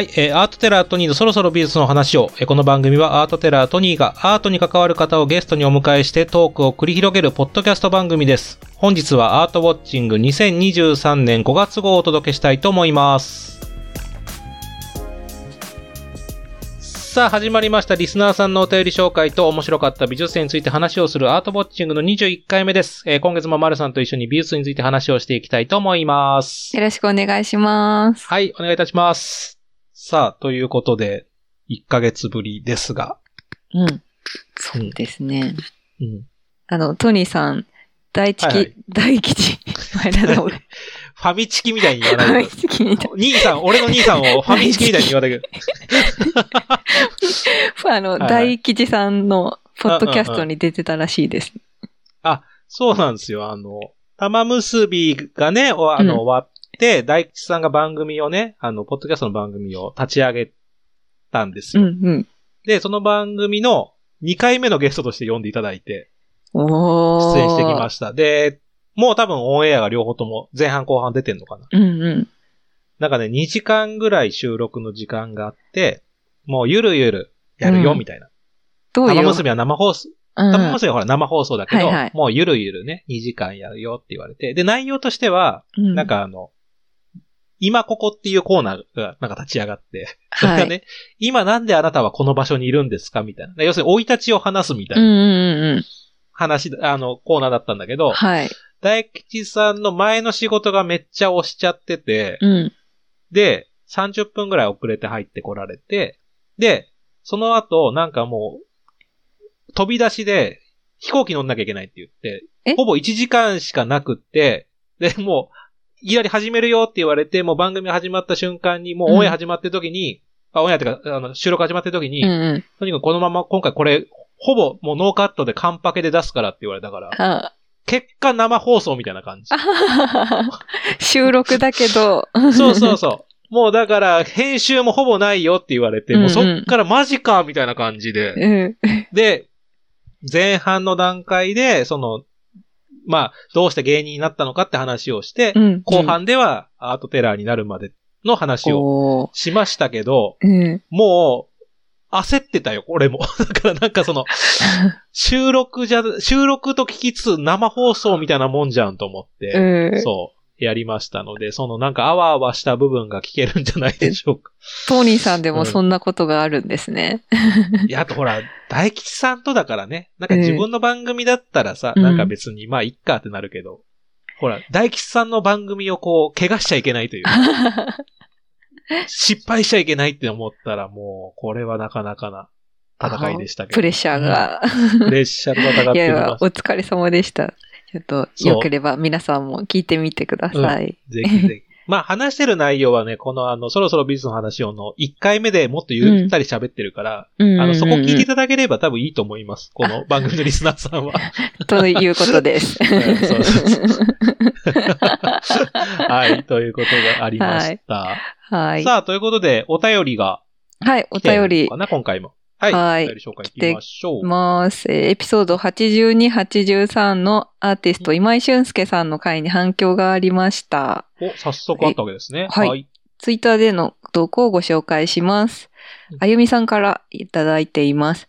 はい、えーアートテラートニーのそろそろ美術の話を、えーこの番組はアートテラートニーがアートに関わる方をゲストにお迎えしてトークを繰り広げるポッドキャスト番組です。本日はアートウォッチング2023年5月号をお届けしたいと思います。さあ、始まりました。リスナーさんのお便り紹介と面白かった美術展について話をするアートウォッチングの21回目です。えー今月も丸さんと一緒に美術について話をしていきたいと思います。よろしくお願いします。はい、お願いいたします。さあ、ということで、1ヶ月ぶりですが。うん。そうですね。うん。あの、トニーさん、大吉、はいはい大吉。前田さん、俺、ファミチキみたいに言わない大で。吉みたい兄さん、俺の兄さんをファミチキみたいに言わないで。あの、はいはい大吉さんのポッドキャストに出てたらしいです。そうなんですよ。あの、玉結びがね、おあの、うん終わって、大吉さんが番組をね、あの、ポッドキャストの番組を立ち上げたんですうんよ。うん。で、その番組の2回目のゲストとして呼んでいただいて。出演してきました。で、もう多分オンエアが両方とも前半後半出てんのかな。うんうん。なんかね、2時間ぐらい収録の時間があって、もうゆるゆるやるよ、うんみたいな。どういう玉結びは生放送、うん玉結びはほら生放送だけど、はいはいもうゆるゆるね、2時間やるよって言われて。で、内容としては、うんなんかあの、今ここっていうコーナーがなんか立ち上がって、それはい。がね、今なんであなたはこの場所にいるんですかみたいな。要するに、生い立ちを話すみたいな。話、あの、コーナーだったんだけど、はい。大吉さんの前の仕事がめっちゃ押しちゃってて、うん。で、30分ぐらい遅れて入ってこられて、で、その後、なんかもう、飛び出しで飛行機乗んなきゃいけないって言ってえ、ほぼ1時間しかなくって、で、もう、いきなり始めるよって言われて、もう番組始まった瞬間に、もうオンエア始まってる時に、あ、オンエアってか、あの、収録始まってる時に、うんうん。とにかくこのまま今回これ、ほぼもうノーカットでカンパケで出すからって言われたから、あ結果生放送みたいな感じ。収録だけど。そうそうそう。もうだから、編集もほぼないよって言われて、もうそっからマジかみたいな感じで。うん。で、前半の段階で、その、まあ、どうして芸人になったのかって話をして、うん。後半ではアートテラーになるまでの話をしましたけど、うん。もう、焦ってたよ、俺も。だからなんかその、収録じゃ、収録と聞きつつ生放送みたいなもんじゃんと思って、うん。そう、やりましたので、そのなんかあわあわした部分が聞けるんじゃないでしょうか。トーニーさんでもそんなことがあるんですね。いや、あとほら、大吉さんとだからね、なんか自分の番組だったらさ、うんなんか別に、まあ、いっかってなるけど、ほら、大吉さんの番組をこう、怪我しちゃいけないというか、失敗しちゃいけないって思ったら、もう、これはなかなかな戦いでしたけど。プレッシャーが。うん。プレッシャーと戦っていやいやお疲れ様でした。ちょっと、よければ皆さんも聞いてみてください。す。ぜひぜひ。まあ、話してる内容はね、このあの、そろそろ美術の話をの、1回目でもっとゆったり喋ってるから、うんあの、そこ聞いていてただければ多分いいと思います。この番組のリスナーさんは。ということです。はい、ということがありました。はい。さあ、ということで、お便りがはい、お便りのかな、今回も。はい。はい紹介いきましょう。ます。えーエピソード82、83のアーティスト今井俊介さんの回に反響がありました。お、早速あったわけですね。はいはい。ツイッターでの投稿をご紹介しますうん。あゆみさんからいただいています。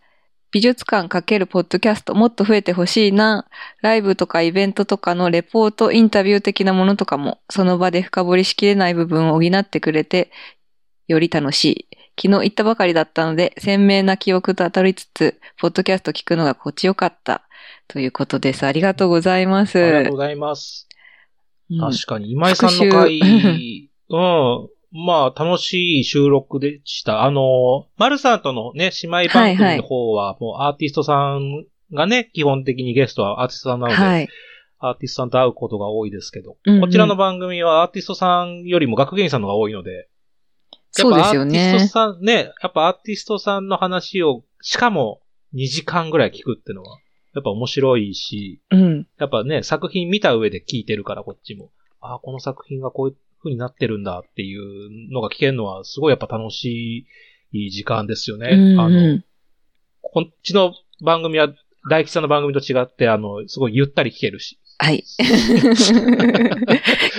美術館×ポッドキャストもっと増えてほしいな。ライブとかイベントとかのレポート、インタビュー的なものとかも、その場で深掘りしきれない部分を補ってくれて、より楽しい。昨日行ったばかりだったので、鮮明な記憶と当たりつつ、ポッドキャスト聞くのが心地よかった。ということです。ありがとうございます。ありがとうございます。うん確かに、今井さんの回、うん。まあ、楽しい収録でした。あの、丸さんとのね、姉妹番組の方は、もうアーティストさんがね、基本的にゲストはアーティストさんなので、はい。アーティストさんと会うことが多いですけど、うんうんこちらの番組はアーティストさんよりも学芸員さんの方が多いので、そうですよやっぱアーティストね。さん、ね、やっぱアーティストさんの話を、しかも2時間ぐらい聞くっていうのは、やっぱ面白いし、うん。やっぱね、作品見た上で聞いてるから、こっちも。ああ、この作品がこういう風になってるんだっていうのが聞けるのは、すごいやっぱ楽しい時間ですよね。うんあの、うんこっちの番組は、大吉さんの番組と違って、あの、すごいゆったり聞けるし、はい。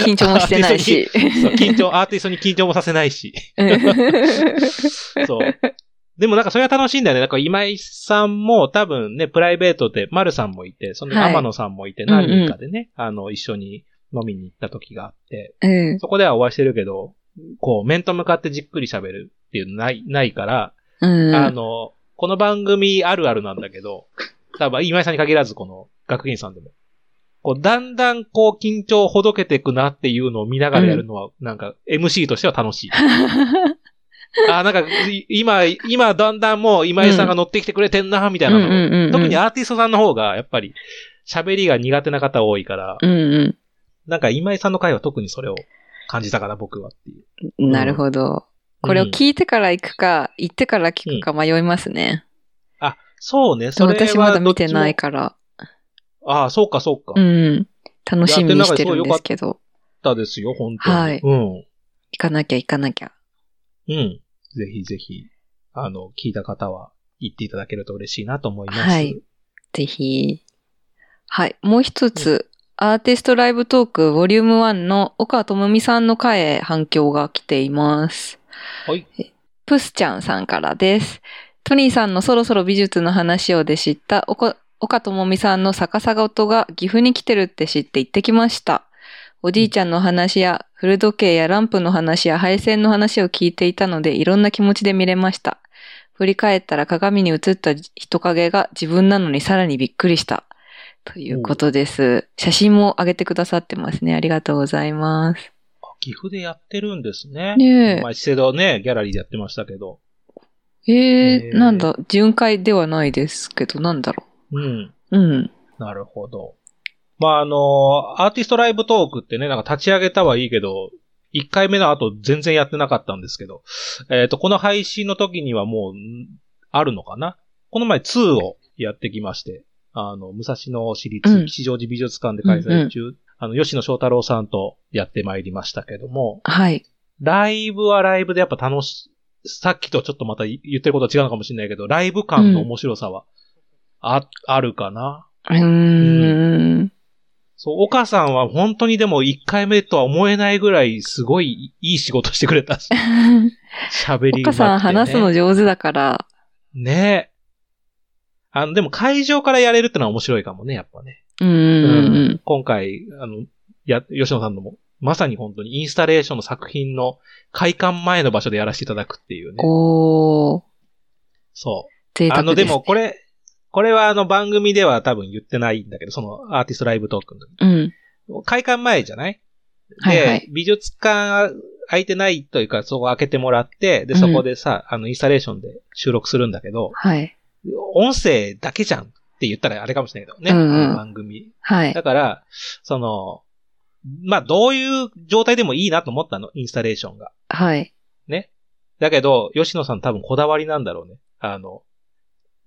緊張もしてないし。そう、緊張、アーティストに緊張もさせないし。そう。でもなんかそれは楽しいんだよね。なんか今井さんも多分ね、プライベートで丸さんもいて、そのはい天野さんもいて、何人かでね、あの、一緒に飲みに行った時があって、うん。そこではお会いしてるけど、こう、面と向かってじっくり喋るっていうのない、ないから、うん。あの、この番組あるあるなんだけど、多分今井さんに限らずこの学芸員さんでも、こう、だんだんこう、緊張をほどけていくなっていうのを見ながらやるのは、なんか、MC としては楽しい。あ、なんか、い今、今、だんだんもう今井さんが乗ってきてくれてんな、みたいなのを、うんうんうんうん特にアーティストさんの方が、やっぱり、喋りが苦手な方多いから、うんうなんか今井さんの回は特にそれを感じたかな、僕はっていう。ん。なるほど。これを聞いてから行くか、行ってから聞くか迷いますね。あ、そうね、それは私まだ見てないかから。ああ、そうか、そうか。うん。楽しみにしてるんですけど。ったですよ、本当に。はいうん。行かなきゃ行かなきゃ。うん。ぜひぜひ、あの、聞いた方は行っていただけると嬉しいなと思います。はい。ぜひ。はい。もう一つ、アーティストライブトークボリューム1の岡智美さんの回へ反響が来ています。はい。プスちゃんさんからです。トニーさんのそろそろ美術の話をで知った岡岡智美さんの逆さごとが岐阜に来てるって知って行ってきました。おじいちゃんの話や古時計やランプの話や配線の話を聞いていたのでいろんな気持ちで見れました。振り返ったら鏡に映った人影が自分なのにさらにびっくりした。ということです。写真も上げてくださってますね。ありがとうございます。あ岐阜でやってるんですね。ねえまあ、資生堂ね、ギャラリーでやってましたけど。えー、えーなんだ、巡回ではないですけど、なんだろうん。う。うん。なるほど。まあ、あの、アーティストライブトークってね、なんか立ち上げたはいいけど、1回目の後全然やってなかったんですけど、えっ、と、この配信の時にはもう、んあるのかな？この前2をやってきまして、あの、武蔵野市うん立吉祥寺美術館で開催中、あの、吉野翔太郎さんとやってまいりましたけども、はい。ライブはライブでやっぱ楽し、さっきとちょっとまた言ってることは違うのかもしれないけど、ライブ感の面白さは、あ、あるかな？うーん。そう、岡さんは本当にでも1回目とは思えないぐらいすごいいい仕事してくれたし、喋り岡さん話すの上手だから、ねえ。あの、でも会場からやれるってのは面白いかもね、やっぱね。うーん。今回、あの、や、吉野さんのも、まさに本当にインスタレーションの作品の開館前の場所でやらせていただくっていうね。おー、そう。贅沢です。あの、でも、これ、これはあの番組では多分言ってないんだけど、そのアーティストライブトークの時。うん。開館前じゃない？で、はいはい美術館空いてないというか、そこ開けてもらって、で、そこでさ、あの、インスタレーションで収録するんだけど、はい。音声だけじゃんって言ったらあれかもしれないけどね、うんうん番組。はい。だから、その、まあ、どういう状態でもいいなと思ったの、インスタレーションが。はい。ね？だけど、吉野さん多分こだわりなんだろうね。あの、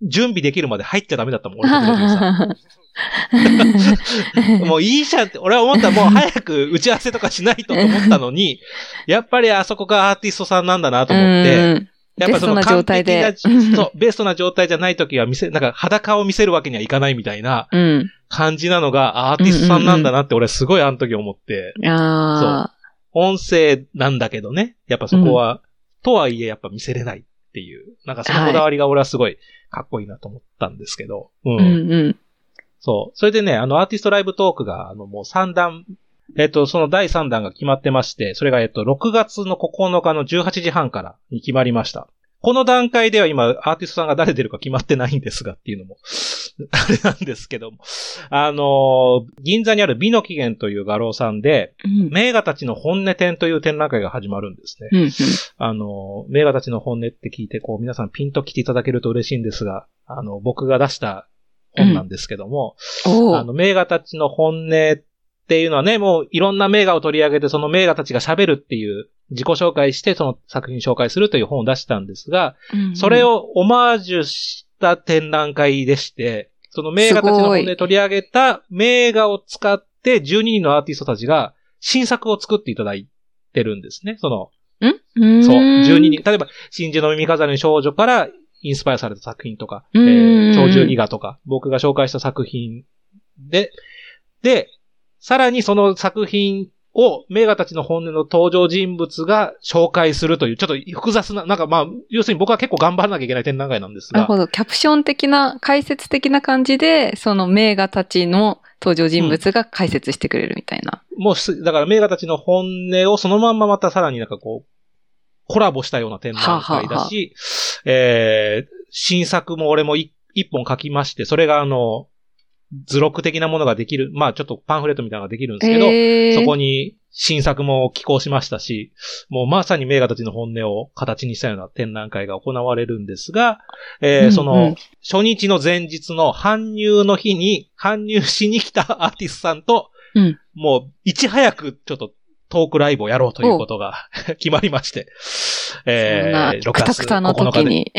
準備できるまで入っちゃダメだったもん、俺の。もういいじゃんって、俺は思ったらもう早く打ち合わせとかしないとと思ったのに、やっぱりあそこがアーティストさんなんだなと思って、うん。やっぱそのベストな状態で。完璧なそう、ベストな状態じゃない時は見せ、なんか裸を見せるわけにはいかないみたいなうん。感じなのがアーティストさんなんだなって俺すごいあの時思って、あ音声なんだけどね、やっぱそこは、とはいえやっぱ見せれないっていう、なんかそのこだわりが俺はすごいかっこいいなと思ったんですけど、ー。うんうん。そう。それでね、あの、アーティストライブトークが、あの、もう3弾、えっと、その第3弾が決まってまして、それが、えっと、6月の9日の18時半からに決まりました。この段階では今、アーティストさんが誰出るか決まってないんですがっていうのも、あれなんですけども。あの、銀座にある美の起源という画廊さんで、うん名画たちの本音展という展覧会が始まるんですね。うんうん。あの、名画たちの本音って聞いて、こう、皆さんピンと来ていただけると嬉しいんですが、あの、僕が出した本なんですけども、おー。あの、名画たちの本音っていうのはね、もういろんな名画を取り上げて、その名画たちが喋るっていう自己紹介して、その作品紹介するという本を出したんですが、それを、をオマージュした展覧会でして、その名画たちの本音で取り上げた名画を使って12人のアーティストたちが新作を作っていただいてるんですね。その、んそう、12人。。例えば、真珠の耳飾りの少女からインスパイアされた作品とか、えうんー、鳥獣伊賀とか、僕が紹介した作品で、で、さらにその作品を名画たちの本音の登場人物が紹介するという、ちょっと複雑な、なんかまあ、要するに僕は結構頑張らなきゃいけない展覧会なんですが。なるほど。キャプション的な、解説的な感じで、その名画たちの登場人物が解説してくれるみたいな。もうす、だから名画たちの本音をそのまんままたさらになんかこう、コラボしたような展覧会だし、えー、新作も俺も一本書きまして、それがあの、図録的なものができる、まあちょっとパンフレットみたいなのができるんですけど、えー。そこに新作も寄稿しましたし、もうまさに名画たちの本音を形にしたような展覧会が行われるんですが、えーうんうん。その、初日の前日の搬入の日に、搬入しに来たアーティストさんと、うん。もう、いち早くちょっとトークライブをやろうということが決まりまして、えそんな、6くた月くたの9日。に。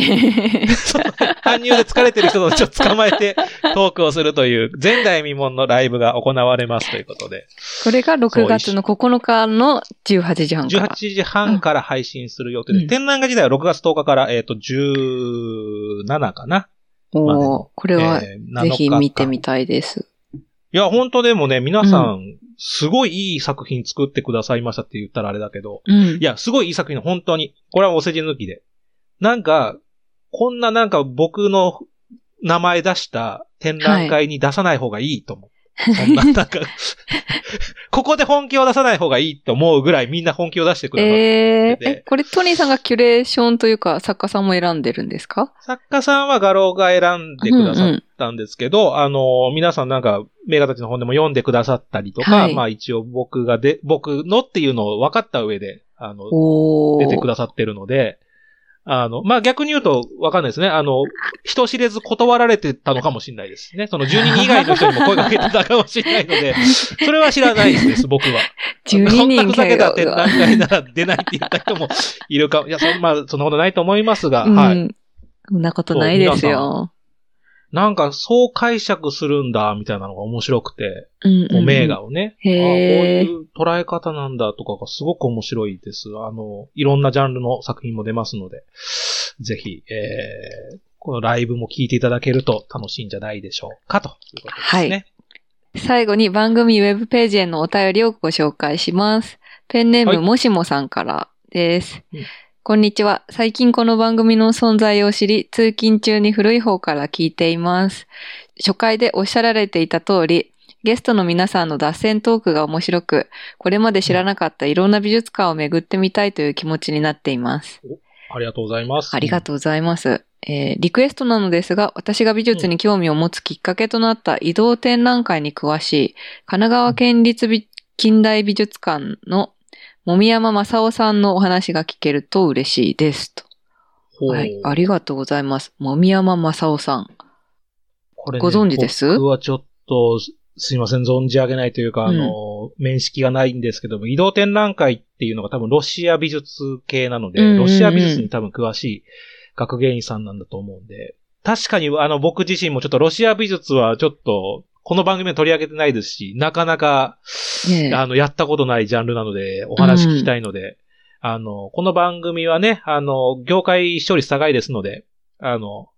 搬入で疲れてる人をちょっと捕まえて トークをするという前代未聞のライブが行われますということで、これが6月の9日の18時半から。18時半から配信する予定で、うん。展覧会自体は6月10日から、えっ、と、17かな。おーこれは、えーぜひ見てみたたいです。いや、本当でもね、皆さん、すごいいい作品作ってくださいましたって言ったらあれだけど、うんい。や、すごいいい作品、本当に。これはお世辞抜きで。なんか、こんななんか僕の名前出した展覧会に出さない方がいいと思う。そんな、なんか、ここで本気を出さない方がいいと思うぐらいみんな本気を出してくださっててえー、え、これトニーさんがキュレーションというか作家さんも選んでるんですか？作家さんは画廊が選んでくださったんですけど、あの、皆さんなんか、名画たちの本でも読んでくださったりとか、はい。まあ一応僕がで、僕のっていうのを分かった上で、あの。出てくださってるので、あの、まあ、逆に言うとわかんないですね。あの、人知れず断られてたのかもしれないですね。その12人以外の人にも声かけてたかもしれないので、それは知らないです、僕は。12こんな人ふざけた展が覧会なら出ないって言った人もいるかも。いや、そまあ、そんなことないと思いますが、うんはい。そんなことないですよ。なんか、そう解釈するんだ、みたいなのが面白くて、うんこう名画をね。あこういう捉え方なんだとかがすごく面白いです。あの、いろんなジャンルの作品も出ますので、ぜひ、えー、このライブも聞いていただけると楽しいんじゃないでしょうか、ということですね。最後に番組ウェブページへのお便りをご紹介します。ペンネーム、はいもしもさんからです。うんこんにちは。最近この番組の存在を知り、通勤中に古い方から聞いています。初回でおっしゃられていた通り、ゲストの皆さんの脱線トークが面白く、これまで知らなかったいろんな美術館を巡ってみたいという気持ちになっています。ありがとうございます。ありがとうございます。えーリクエストなのですが、私が美術に興味を持つきっかけとなった移動展覧会に詳しい、神奈川県立美近代美術館のもみ山正夫さんのお話が聞けると嬉しいです。とはい、ありがとうございます。もみ山正夫さん。これねご存知です？僕はちょっと、すいません、存じ上げないというか、あの、面識がないんですけども、移動展覧会っていうのが多分ロシア美術系なので、うんうんうんロシア美術に多分詳しい学芸員さんなんだと思うんで、確かにあの僕自身もちょっとロシア美術はちょっと、この番組で取り上げてないですし、なかなか、あの、やったことないジャンルなので、お話聞きたいので、あの、この番組はね、あの、業界視聴率高いですので、あの、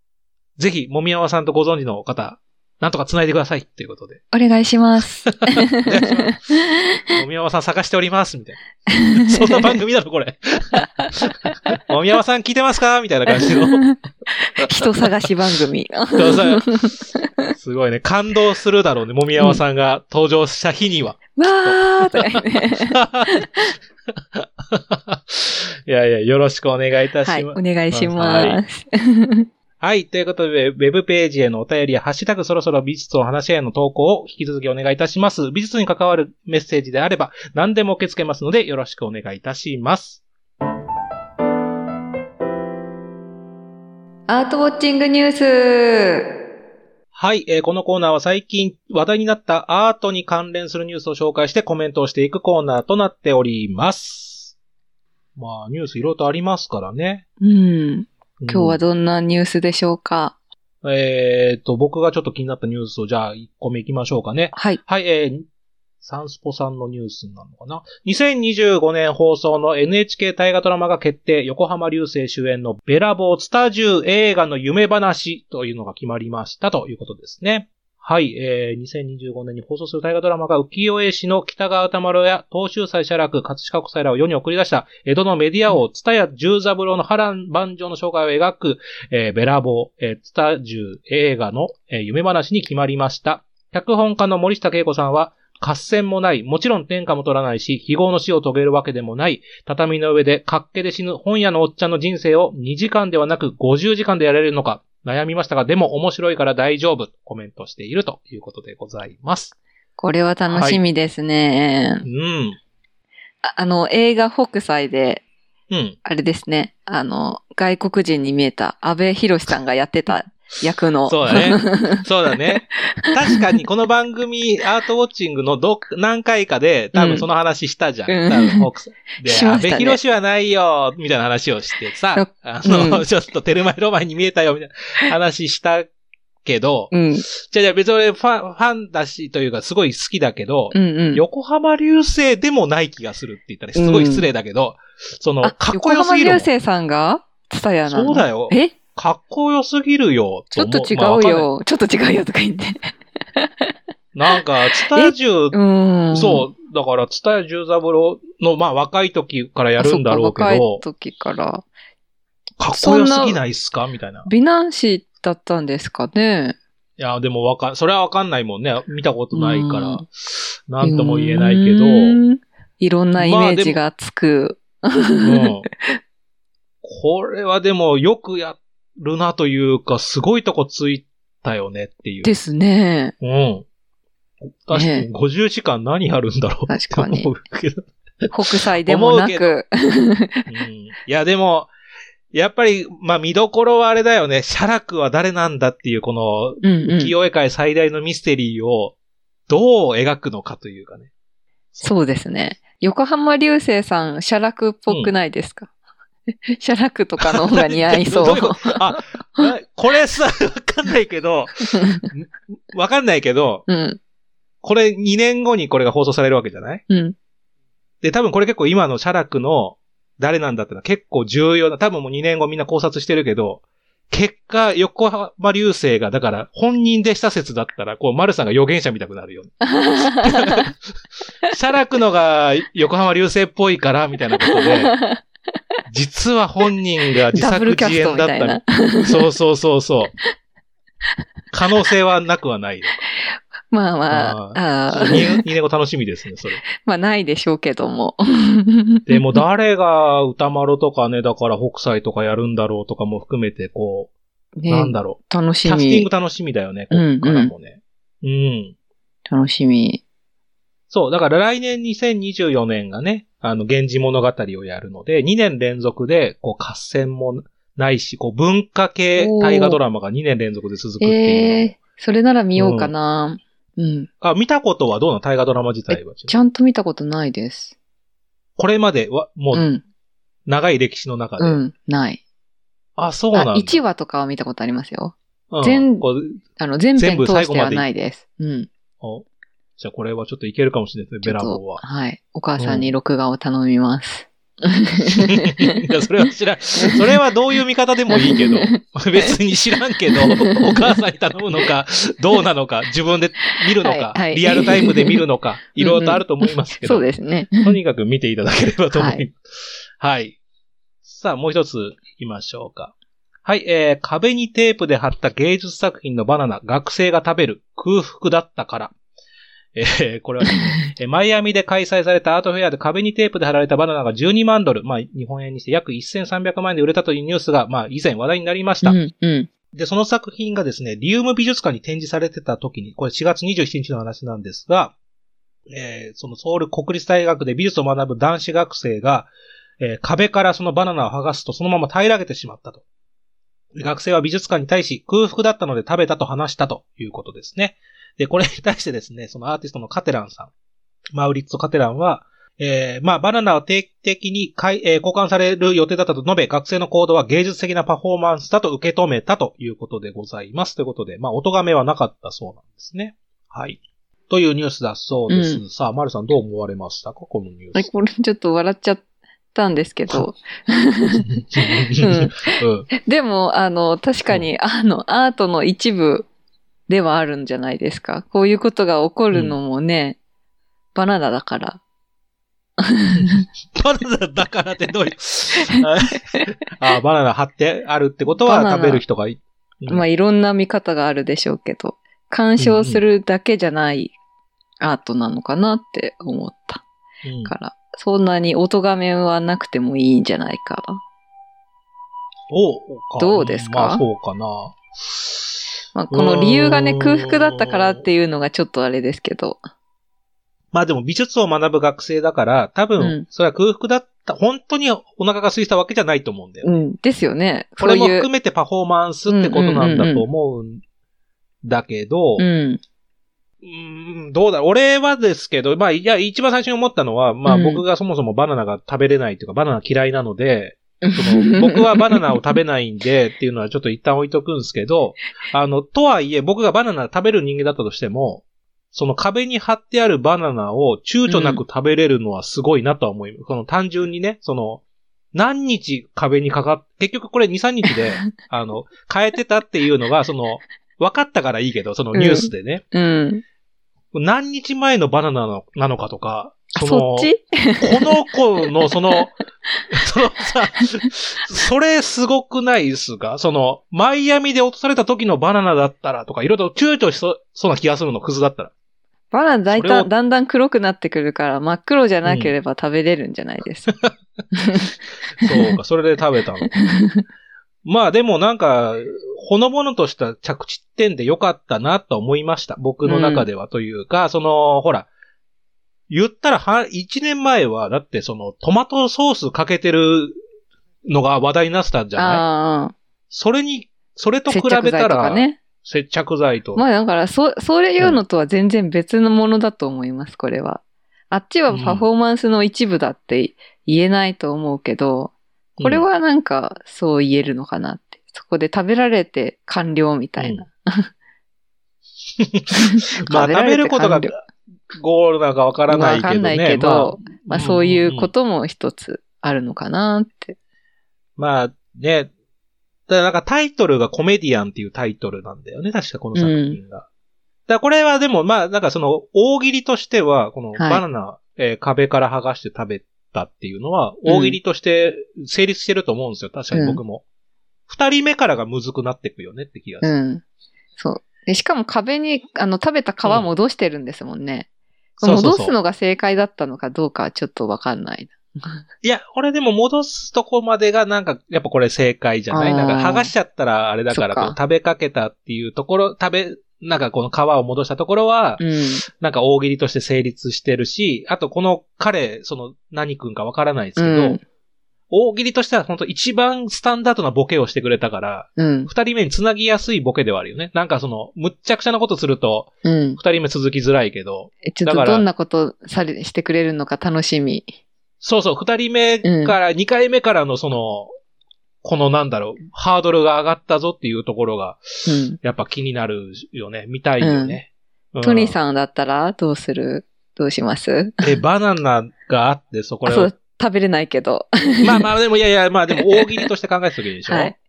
ぜひ、もみやまさんとご存知の方、なんとか繋いでくださいっていうことで。お願いします。お願いしますもみやまさん探しております、みたいな。そんな番組だろ、これ。もみやまさん聞いてますかみたいな感じの。人探し番組。すごいね。感動するだろうね、もみやまさんが登場した日には。わーとかね いやいや、よろしくお願いいたします。はい、お願いします。はい。ということで、ウェブページへのお便りや、ハッシュタグそろそろ美術を話し合いへの投稿を引き続きお願いいたします。美術に関わるメッセージであれば、何でも受け付けますので、よろしくお願いいたします。アートウォッチングニュースはい。えーこのコーナーは最近話題になったアートに関連するニュースを紹介してコメントをしていくコーナーとなっております。まあ、ニュースいろいろとありますからね。うん。今今日はどんなニュースでしょうか、えっと、僕がちょっと気になったニュースを、じゃあ、1個目行きましょうかね。はい。はい、えー、サンスポさんのニュースなのかな ?2025 年放送の NHK 大河ドラマが決定、横浜流星主演のベラボーツタジュ映画の夢話というのが決まりましたということですね。はい、えー、2025年に放送する大河ドラマが浮世絵師の北川歌丸や東州祭写楽、葛飾国際らを世に送り出した江戸のメディア王、津田屋十三郎の波乱万丈の紹介を描く、えー、ベラボー、えー、津田十映画の、えー夢話に決まりました。脚本家の森下恵子さんは、合戦もない、もちろん天下も取らないし、非業の死を遂げるわけでもない、畳の上で活気で死ぬ本屋のおっちゃんの人生を2時間ではなく50時間でやれるのか、悩みましたが、でも面白いから大丈夫、コメントしているということでございます。これは楽しみですね。うん。ああの、映画北斎で、うん。あれですね、あの、外国人に見えた安倍博さんがやってた役の。そうだね。そうだね。確かにこの番組、アートウォッチングのどっ何回かで、多分その話したじゃん。うん多分奥さん で、安しましたね倍博士はないよ、みたいな話をしてさそ、あの、うんちょっとテルマエロマンに見えたよ、みたいな話したけど、うん。じゃあじゃあ別に俺ファン、ファンだし、というかすごい好きだけど、うんうん。横浜流星でもない気がするって言ったらすごい失礼だけど、その、あかっ横浜こよすぎるもん。流星さんが？ツタヤなの？そうだよえ？かっこよすぎるよ。ちょっと違思まあ。ちょっと違うよとか言って。なんか、ツタヤジュ うん。そう。だから、ツタヤ十三郎の、まあ、若い時からやるんだろうけど、若い時から。かっこよすぎないっすか？みたいな。美男子だったんですかね。いや、でもわかん、それはわかんないもんね。見たことないからうん、なんとも言えないけど、ううんんいろんなイメージがつく。これはでも、よくやるなというか、すごいとこついたよねっていう。ですね。うん。確かねに、50時間何やるんだろうって確かに思うけど。北斎でもなく。うんいや、でも、やっぱり、まあ見どころはあれだよね。写楽は誰なんだっていう、この。浮世絵界最大のミステリーを、どう描くのかというかね。そうですね。横浜流星さん、写楽っぽくないですか、写楽とかの方が似合いそう。どういうこと？あ、なこれさ、わかんないけど、わかんないけど、うん。これ2年後にこれが放送されるわけじゃない？うん。で、多分これ結構今の写楽の誰なんだってのは結構重要な、多分もう2年後みんな考察してるけど、結果、横浜流星が、だから、本人でした説だったら、こう、丸さんが予言者みたくなるよね。写楽のが横浜流星っぽいから、みたいなことで、実は本人が自作自演だっみたいな。た。そうそうそうそう。可能性はなくはない。まあまあ、あー 2, 年後楽しみですね、それ。まあないでしょうけども。でも誰が歌丸とかね、だから北斎とかやるんだろうとかも含めて、こう、ねなんだろう。楽しキャスティンみグ。楽しみだよね、こっからもね。うん。楽しみ。そう、だから来年2024年がね、あの、源氏物語をやるので、2年連続で、こう、合戦もないし、こう、文化系大河ドラマが2年連続で続くっていうの。ええー、それなら見ようかな。うん。あ、見たことはどうなの？大河ドラマ自体は。ちゃんと見たことないです。これまでは、もう、うん。長い歴史の中で？うん。ない。あ、そうなんあ、だ。1話とかは見たことありますよ。うん全あの、全全編通しては部最後までないです。うん。おじゃあこれはちょっといけるかもしれないですね、ベラボーは。はい。お母さんに録画を頼みます。いや、それは知らん。それはどういう見方でもいいけど、別に知らんけど、お母さんに頼むのか、どうなのか、自分で見るのか、はいはいリアルタイムで見るのか、いろいろとあると思いますけど、そうですね。とにかく見ていただければと思います。ははい。さあ、もう一つ言いましょうか。はい、えー、壁にテープで貼った芸術作品のバナナ、学生が食べる空腹だったから。えー、これはね、えーマイアミで開催されたアートフェアで壁にテープで貼られたバナナが12万ドル、まあ、日本円にして約1300万円で売れたというニュースが、まあ、以前話題になりました。うん、うん。で、その作品がですね、リウム美術館に展示されてた時に、これ4月27日の話なんですが、えーそのソウル国立大学で美術を学ぶ男子学生が、えー壁からそのバナナを剥がすとそのまま平らげてしまったと。学生は美術館に対し空腹だったので食べたと話したということですね。で、これに対してですね、そのアーティストのカテランさん、マウリッツォ・カテランは、えーまあ、バナナを定期的に買い、えー交換される予定だったと述べ、学生の行動は芸術的なパフォーマンスだと受け止めたということでございます。ということで、まあ、音がめはなかったそうなんですね。はい。というニュースだそうです。うさあ、マルさんどう思われましたか？このニュース。これちょっと笑っちゃったんですけど。うんでも、あの、確かに、あの、アートの一部ではあるんじゃないですか。こういうことが起こるのもね、バナナだから。バナナだからってどういう？あバナナ貼ってあるってことは食べる人がいうんまあいろんな見方があるでしょうけど、鑑賞するだけじゃないアートなのかなって思ったうんから、そんなに音画面はなくてもいいんじゃないかな。どうですか？まあそうかな。まあ、この理由がね、空腹だったからっていうのがちょっとあれですけど。まあでも美術を学ぶ学生だから、多分、うんそれは空腹だった、本当にお腹が空いたわけじゃないと思うんだよ。うん。ですよね。これも含めてパフォーマンスってことなんだと思うんだけど、うん。んどうだ俺はですけど、まあ、いや、一番最初に思ったのは、まあうん僕がそもそもバナナが食べれないというか、バナナ嫌いなので、僕はバナナを食べないんでっていうのはちょっと一旦置いとくんですけど、あの、とはいえ僕がバナナ食べる人間だったとしても、その壁に貼ってあるバナナを躊躇なく食べれるのはすごいなとは思います。その単純にね、その、何日壁にかかっ、結局これ 2、3日で、あの、変えてたっていうのが、その、分かったからいいけど、そのニュースでね、うん。何日前のバナナなのなのかとか、あその、そこの子のその、そのさ、それすごくないですか？その、マイアミで落とされた時のバナナだったらとか、いろいろ躊躇しそそうな気がするの、クズだったら。バナナだいそれをただんだん黒くなってくるから、真っ黒じゃなければ食べれるんじゃないですか？そうか、それで食べたの。まあでもなんか、ほのぼのとした着地点で良かったなと思いました。僕の中ではというか、その、ほら、言ったらは、1年前は、だってその、トマトソースかけてるのが話題になってたんじゃない？それに、それと比接着剤べた、とからね。接着剤と。まあだから、そ、それいうのとは全然別のものだと思います、これは。あっちはパフォーマンスの一部だって言えないと思うけど、これはなんかそう言えるのかなって。そこで食べられて完了みたいな。まあ食べることがゴールなのかわからないけどね。わかんないけどまあそういうこんとも一つあるのかなって。まあね、だからなんかタイトルがコメディアンっていうタイトルなんだよね、確かこの作品が。だからこれはでもまあなんかその大喜利としては、このはいバナナ、えー壁から剥がして食べたっていうのは大喜利として成立してると思うんですよ、確かに僕も。二、人目からがむずくなってくよねって気がする。うん。そう。でしかも壁に、あの、食べた皮戻してるんですもんね。そうそうそう戻すのが正解だったのかどうかはちょっとわかんない。いや、これでも戻すとこまでがなんか、やっぱこれ正解じゃないなんか剥がしちゃったらあれだから、食べかけたっていうところ、食べ、なんかこの皮を戻したところは、うん。なんか大喜利として成立してるし、あとこの彼、その何君かわからないですけど、うん大喜利としては本当一番スタンダードなボケをしてくれたから、うん。二人目につなぎやすいボケではあるよね。なんかその、むっちゃくちゃなことすると、うん。二人目続きづらいけど、えちょっだからとどんなことされ、してくれるのか楽しみ。そうそう、二人目から、二回目からのその、このなんだろう、ハードルが上がったぞっていうところが、うん。やっぱ気になるよね。見たいよね。うんトニーさんだったらどうする？どうします？え、バナナがあって、そこあ、れをそう、食べれないけど。まあまあ、でもいやいや、まあでも大喜利として考えた時でしょ？はい。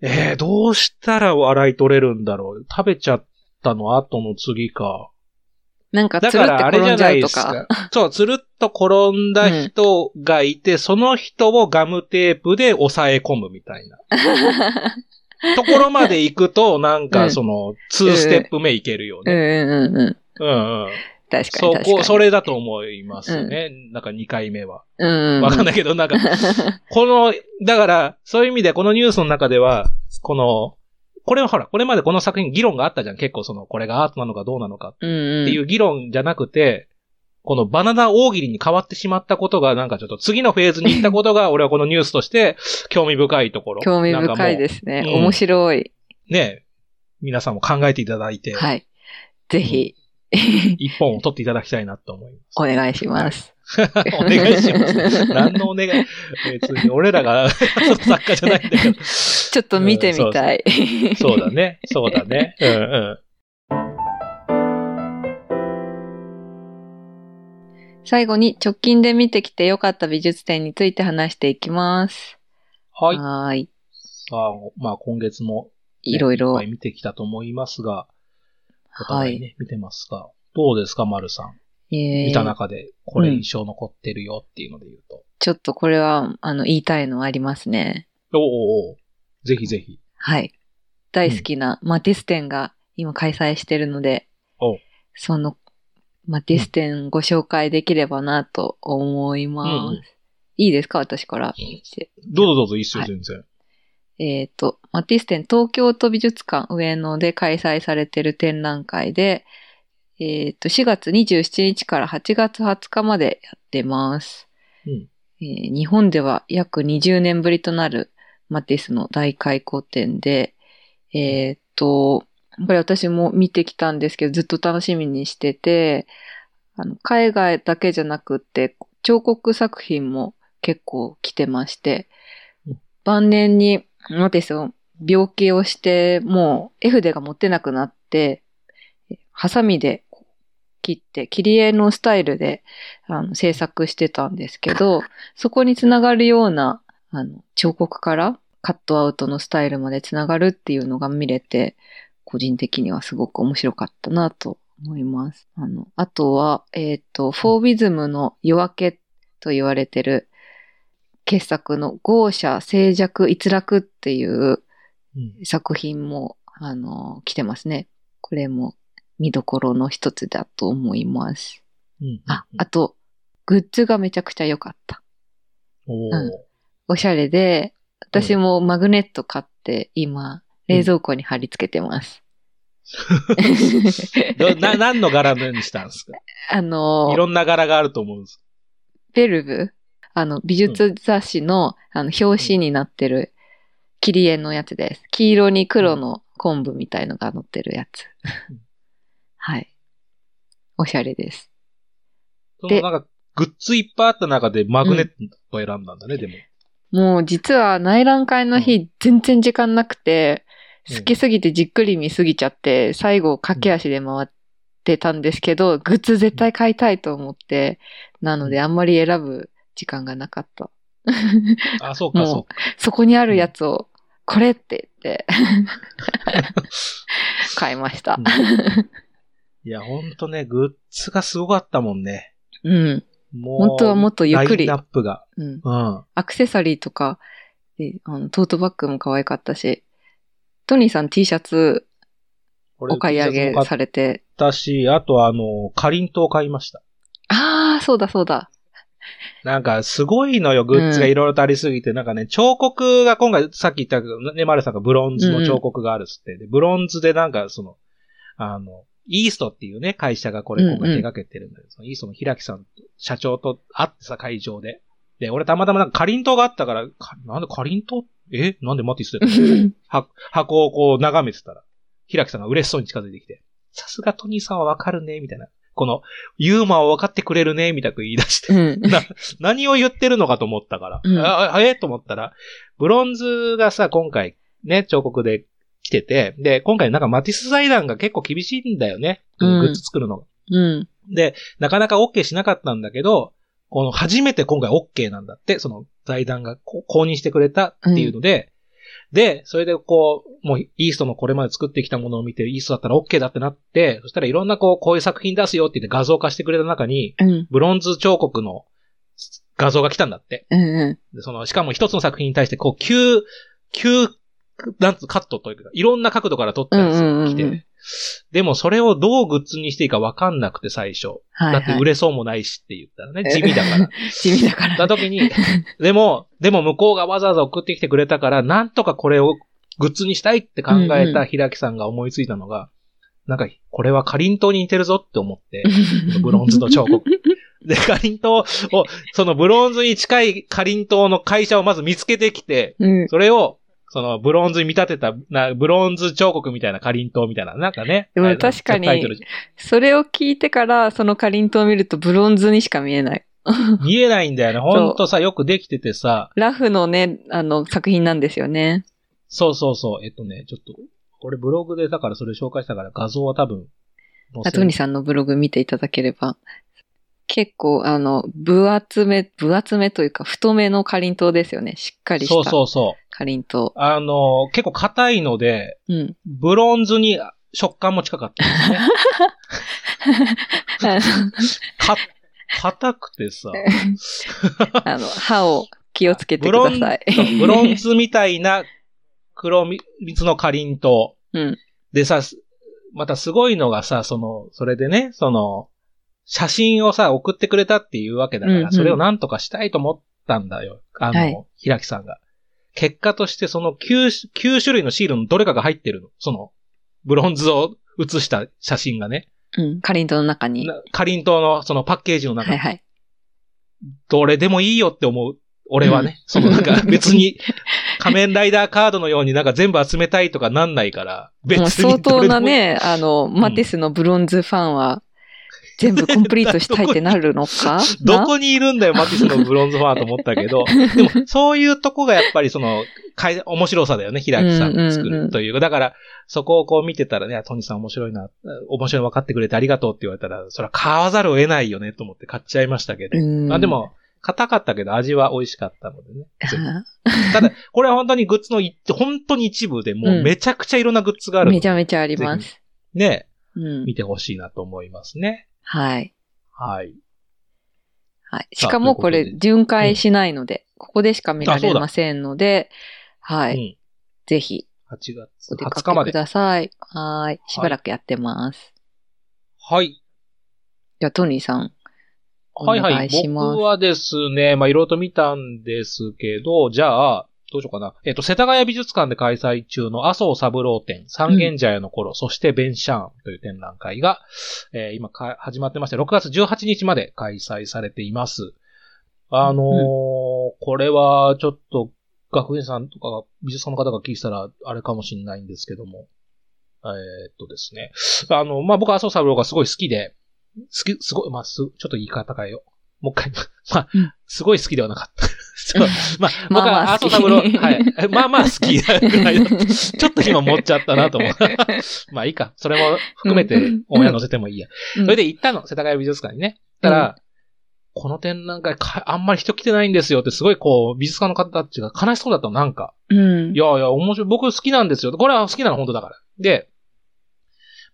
えー、どうしたら笑い取れるんだろう？食べちゃったの？後の次か。なんか、だつるってからあれじゃ転んじゃうとないですかか。。そう、つるっと転んだ人がいて、その人をガムテープで押さえ込むみたいな。ところまで行くと、なんうんかその、2ステップ目いけるようんね。うんうんうん。うんうん。確かそに確かに。こ、それだと思いますね。なんか2回目は。うんうん。わかんないけど、なんか、この、だから、そういう意味でこのニュースの中では、この、これはほら、これまでこの作品議論があったじゃん。結構その、これがアートなのかどうなのかっうんうん。ていう議論じゃなくて、このバナナ大喜利に変わってしまったことが、なんかちょっと次のフェーズに行ったことが、俺はこのニュースとして興味深いところ。興味深いですね。うん面白い。ね、皆さんも考えていただいて、はい。ぜひ、一本を取っていただきたいなと思います。お願いします。お願いします。何のお願い？別に俺らが 作家じゃないんだけど。ちょっと見てみたい。そうだね。そうだね。うんうん。最後に直近で見てきて良かった美術展について話していきます。はい。はーい。あまあ今月も、ね、いろいろ見てきたと思いますが、お互いね、見てますが。どうですか、丸さん？えー見た中で、これ印象残ってるよっていうので言うと。ちょっとこれは、あの、言いたいのありますね。おうおうおうぜひぜひ。はい。大好きなマティス展が今開催してるので、そのマティス展ご紹介できればなと思います。うんうんいいですか？私から。どうぞどうぞ、いいっすよ、はい全然。えっ、と、マティス展東京都美術館上野で開催されている展覧会で、えっ、と、4月27日から8月20日までやってます。うんえー日本では約20年ぶりとなるマティスの大開校展で、えっ、と、これ私も見てきたんですけど、ずっと楽しみにしてて、あの海外だけじゃなくって、彫刻作品も結構来てましてうん、晩年にマティスを病気をして、もう絵筆が持てなくなって、ハサミで切って、切り絵のスタイルであの制作してたんですけど、そこにつながるようなあの彫刻からカットアウトのスタイルまでつながるっていうのが見れて、個人的にはすごく面白かったなと思います。あの、あとは、えっ、と、フォービズムの夜明けと言われてる傑作の豪奢静寂逸落っていううん作品も、あの、来てますね。これも見どころの一つだと思います。うんあ、あと、グッズがめちゃくちゃ良かった。おうんーおしゃれで、私もマグネット買って今、冷蔵庫に貼り付けてます。どな、何の柄にしたんですか？あのい、ろんな柄があると思うんです。ベルブ？あの、美術雑誌の、あの、表紙になってる切り絵のやつです。黄色に黒の昆布みたいのが載ってるやつうん。はい。おしゃれです。でなんか、グッズいっぱいあった中でマグネットを選んだんだね、でも。もう実は内覧会の日、全然時間なくて、うん好きすぎてじっくり見すぎちゃって、最後駆け足で回ってたんですけど、グッズ絶対買いたいと思って、なのであんまり選ぶ時間がなかった。あ、そうか、そうか。そこにあるやつを、これって言って、買いました。いや、ほんとね、グッズがすごかったもんね。うん。もう、本当はもっとゆっくりラインナップが。うん。うん。アクセサリーとか、であのトートバッグも可愛かったし、トニーさん T シャツお買い上げされて、たし、あとはあの、かりんとう買いました。ああ、そうだそうだ。なんか、すごいのよ、グッズがいろいろとありすぎて、なんかね、彫刻が今回、さっき言ったけど、ね、マルさんがブロンズの彫刻があるっつって、で、ブロンズでなんか、その、あの、イーストっていうね、会社がこれ今回手掛けてるんだけど、そのイーストの平木さん、社長と会ってさ、会場で。で、俺たまたまなんかかりんとうがあったから、かなんでかりんとう？え？なんでマティスでは箱をこう眺めてたら、平木さんが嬉しそうに近づいてきて、さすがトニーさんはわかるね、みたいな。この、ユーモアを分かってくれるね、みたく言い出して。うん。な、何を言ってるのかと思ったから。うんああえ？と思ったら、ブロンズがさ、今回、ね、彫刻で来てて、で、今回なんかマティス財団が結構厳しいんだよね。うんグッズ作るのが。うん。で、なかなか OK しなかったんだけど、この初めて今回 OK なんだって、その財団がこ公認してくれたっていうので、で、それでこう、もうイーストのこれまで作ってきたものを見て、イーストだったら OK だってなって、そしたらいろんなこう、こういう作品出すよって言って画像化してくれた中に、うん。ブロンズ彫刻の画像が来たんだって。うん。うでその、しかも一つの作品に対して、こう、急、急、なんつカットというか、いろんな角度から撮ったやつうんうんうんうんが来て、でもそれをどうグッズにしていいかわかんなくて最初。ん。はい、だって売れそうもないしって言ったらね、地味だから。地味だから。だ時に、でも、でも向こうがわざわざ送ってきてくれたから、なんとかこれをグッズにしたいって考えた平木さんが思いついたのが、なんか、これはかりんとうに似てるぞって思って、ブロンズの彫刻。で、かりんとうを、そのブロンズに近いかりんとうの会社をまず見つけてきて、うん。それを、そのブロンズに見立てた、なブロンズ彫刻みたいなかりんとうみたいな、なんかね。でも確かにそれを聞いてから、そのかりんとうを見るとブロンズにしか見えない。見えないんだよね。ほんとさ、よくできててさ、ラフのね、あの、作品なんですよね。そうそうそう。えっとね、ちょっと、俺ブログでだからそれ紹介したから画像は多分あトニーさんのブログ見ていただければ。結構、あの、分厚め、分厚めというか、太めのかりんとうですよね。しっかりそうしたそうそう。かりんとあの、結構硬いので、う。うん。ブロンズに食感も近かったですね。か、硬くてさ。あの、歯を気をつけてください。ブロンズみたいな黒蜜のかりんとう。うん。でさ、またすごいのがさ、その、それでね、その、写真をさ、送ってくれたっていうわけだから、うんうんそれをなんとかしたいと思ったんだよ。あの、はいひらきさんが。結果としてその 9, 9種類のシールのどれかが入ってるの。その、ブロンズを写した写真がね。うん。かりんとうの中に。なかりんとうのそのパッケージの中に、はいはい。どれでもいいよって思う。俺はね、そのなんか 別に仮面ライダーカードのようになんか全部集めたいとかなんないから、別に相当なね、あの、マティスのブロンズファンは、全部コンプリートしたいって なるのか？どこにいるんだよ、マティスのブロンズファンと思ったけど、でも、そういうとこがやっぱりその、かい面白さだよね、平木さんが作うんうんうんるという。だから、そこをこう見てたらね、トニーさん面白いな、面白いの分かってくれてありがとうって言われたら、それは買わざるを得ないよねと思って買っちゃいましたけど。うん。まあでも、硬かったけど味は美味しかったのでね。あただ、これは本当にグッズのい、本当に一部でもうめちゃくちゃいろんなグッズがあるのでめちゃめちゃあります。ね、うん。見てほしいなと思いますね。はい。はい。はい。しかもこれ巡回しないので、ここでしか見られませんので、はい。うん。ぜひ8月お出20日までかけく。ださい。はい。しばらくやってます。はい。じゃあ、トニーさん。おはいはい。僕はですね、まあ、いろいろと見たんですけど、じゃあ、どうしようかな。えっ、と、世田谷美術館で開催中の麻生三郎展、三軒茶屋の頃、そしてベンシャーンという展覧会が、えー今か始まってまして、6月18日まで開催されています。あのーこれはちょっと学園さんとか美術館の方が聞いてたらあれかもしれないんですけども、えーっとですね。あの、まあ、僕は麻生三郎がすごい好きで、好き、すごい、まあ、す、ちょっと言い方変えよう。もう一回、まあ、うんすごい好きではなかった。そうまあ、僕 まあまはあ好き麻生三郎、はい。まあまあ好きなぐらいだ。ちょっと今持っちゃったなと思う。まあいいか。それも含めてうんオンエア載せてもいいや。うんそれで行ったの、世田谷美術館にね。たら、この展覧会か、あんまり人来てないんですよってすごいこう、美術館の方たちが悲しそうだったの、なんか。うんい。やいや、面白い。僕好きなんですよ。これは好きなの本当だから。で、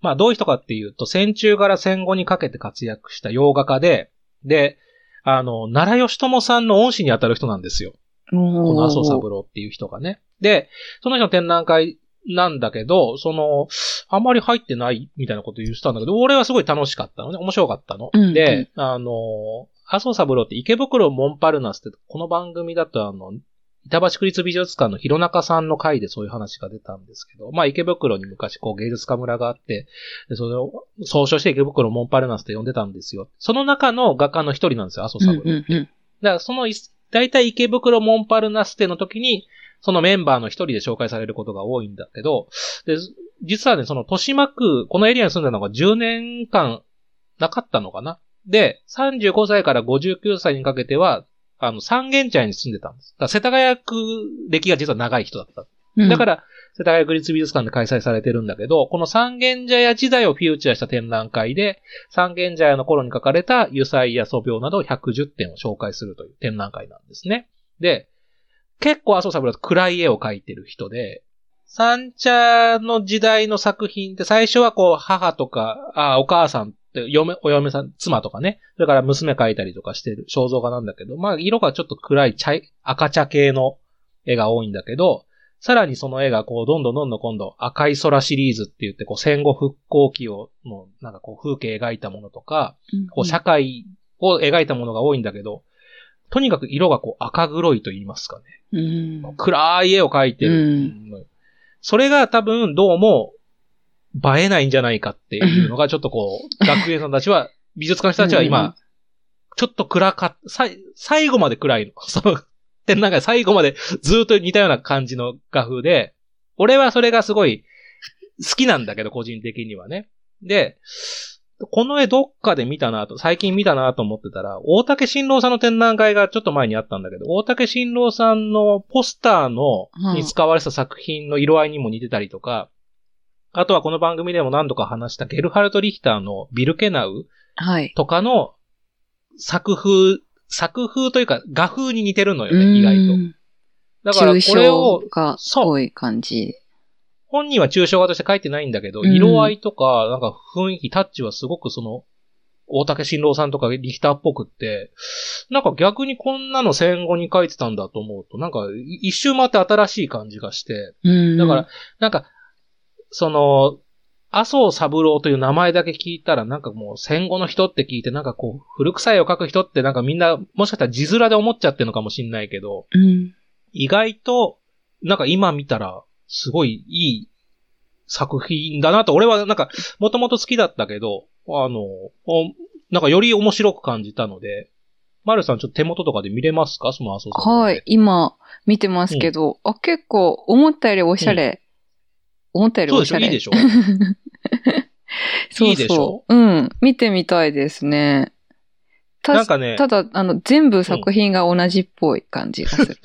まあどういう人かっていうと、戦中から戦後にかけて活躍した洋画家で、で、あの、奈良義友さんの恩師に当たる人なんですよ。この麻生三郎っていう人がね。で、その人の展覧会なんだけど、その、あんまり入ってないみたいなこと言ってたんだけど、俺はすごい楽しかったのね。面白かったの。うんで、あの、麻生三郎って池袋モンパルナスって、この番組だとあの、板橋区立美術館の弘中さんの回でそういう話が出たんですけど、まあ池袋に昔こう芸術家村があって、でそれを総称して池袋モンパルナスって呼んでたんですよ。その中の画家の一人なんですよ、麻生うん。だからそのい、大体池袋モンパルナステの時に、そのメンバーの一人で紹介されることが多いんだけど、で、実はね、その豊島区、このエリアに住んでたのが10年間なかったのかな。で、35歳から59歳にかけては、あの、三軒茶屋に住んでたんです。だから世田谷区歴が実は長い人だった。うんだから、世田谷区立美術館で開催されてるんだけど、この三軒茶屋時代をフューチャーした展覧会で、三軒茶屋の頃に書かれた油彩や素描など110点を紹介するという展覧会なんですね。で、結構麻生三郎は暗い絵を描いてる人で、三茶の時代の作品って最初はこう母とか、あお母さん嫁、お嫁さん、妻とかね、それから娘描いたりとかしてる肖像画なんだけど、まあ色がちょっと暗い茶い、赤茶系の絵が多いんだけど、さらにその絵がこう、どんどんどんどん今度赤い空シリーズって言って、こう戦後復興期を、の、なんかこう風景描いたものとか、こう社会を描いたものが多いんだけど、とにかく色がこう赤黒いと言いますかね。うん。暗い絵を描いてる。それが多分どうも映えないんじゃないかっていうのがちょっとこう、学園さんたちは、美術館の人たちはうん今、ちょっと暗かっ、さい最後まで暗いの。その、展覧会最後までずっと似たような感じの画風で、俺はそれがすごい好きなんだけど、個人的にはね。で、この絵どっかで見たなと、最近見たなと思ってたら、大竹新郎さんの展覧会がちょっと前にあったんだけど、大竹新郎さんのポスターの、うんに使われてた作品の色合いにも似てたりとか、あとはこの番組でも何度か話したゲルハルト・リヒターのビルケナウはい。とかの作風、作風というか画風に似てるのよね、意外と。うんだからこ抽れを象、がそう多い感じ。本人は抽象画として書いてないんだけど、うん色合いとか、なんか雰囲気、タッチはすごくその、大竹新郎さんとかリヒターっぽくって、なんか逆にこんなの戦後に書いてたんだと思うと、なんかい一周回って新しい感じがして、うん。だから、なんか、その、麻生三郎という名前だけ聞いたら、なんかもう戦後の人って聞いて、なんかこう、古臭いを書く人ってなんかみんな、もしかしたら字面で思っちゃってるのかもしんないけど、うん。意外と、なんか今見たら、すごいいい作品だなと、俺はなんか、もともと好きだったけど、あの、おなんかより面白く感じたので、マルさんちょっと手元とかで見れますか？その麻生さん。はい。。今、見てますけど、あ、結構、思ったよりおしゃれ。思ったよりそうでしょ？おしゃれ。いいでしょ？そうそういいでしょ？うん。見てみたいですね。たなんかねただ、あの、全部作品が同じっぽい感じがする。